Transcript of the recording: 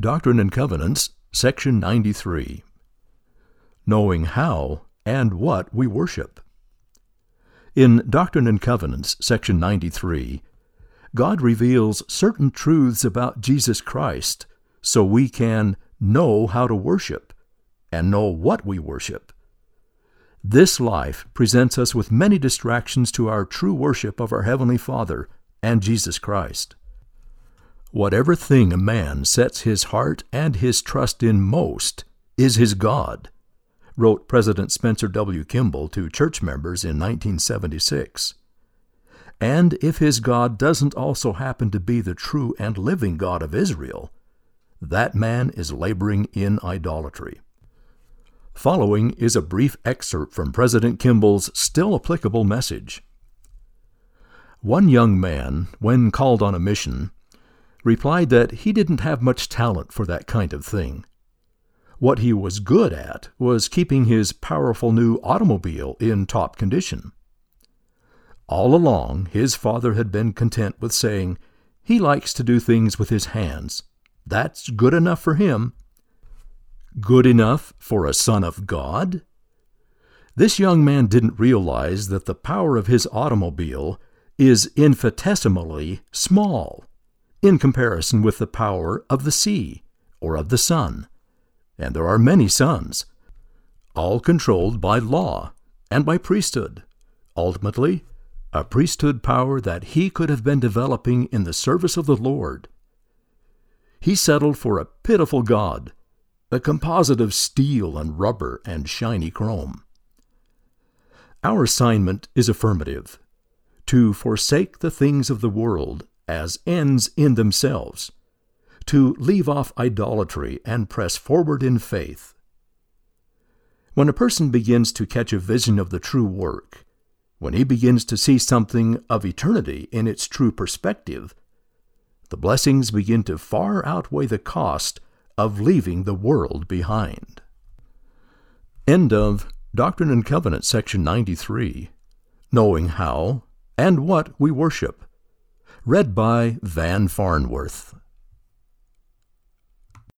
Doctrine and Covenants, Section 93 Knowing How and What We Worship. In Doctrine and Covenants, Section 93, God reveals certain truths about Jesus Christ so we can know how to worship and know what we worship. This life presents us with many distractions to our true worship of our Heavenly Father and Jesus Christ. Whatever thing a man sets his heart and his trust in most is his God, wrote President Spencer W. Kimball to church members in 1976. And if his God doesn't also happen to be the true and living God of Israel, that man is laboring in idolatry. Following is a brief excerpt from President Kimball's still applicable message. One young man, when called on a mission, replied that he didn't have much talent for that kind of thing. What he was good at was keeping his powerful new automobile in top condition. All along, his father had been content with saying, He likes to do things with his hands. That's good enough for him. Good enough for a son of God? This young man didn't realize that the power of his automobile is infinitesimally small in comparison with the power of the sea or of the sun. And there are many suns, all controlled by law and by priesthood. Ultimately, a priesthood power that he could have been developing in the service of the Lord. He settled for a pitiful God, a composite of steel and rubber and shiny chrome. Our assignment is affirmative to forsake the things of the world as ends in themselves, to leave off idolatry and press forward in faith. When a person begins to catch a vision of the true work, when he begins to see something of eternity in its true perspective, the blessings begin to far outweigh the cost of leaving the world behind. End of Doctrine and Covenants, section 93. Knowing how and what we worship read by Van Farnworth.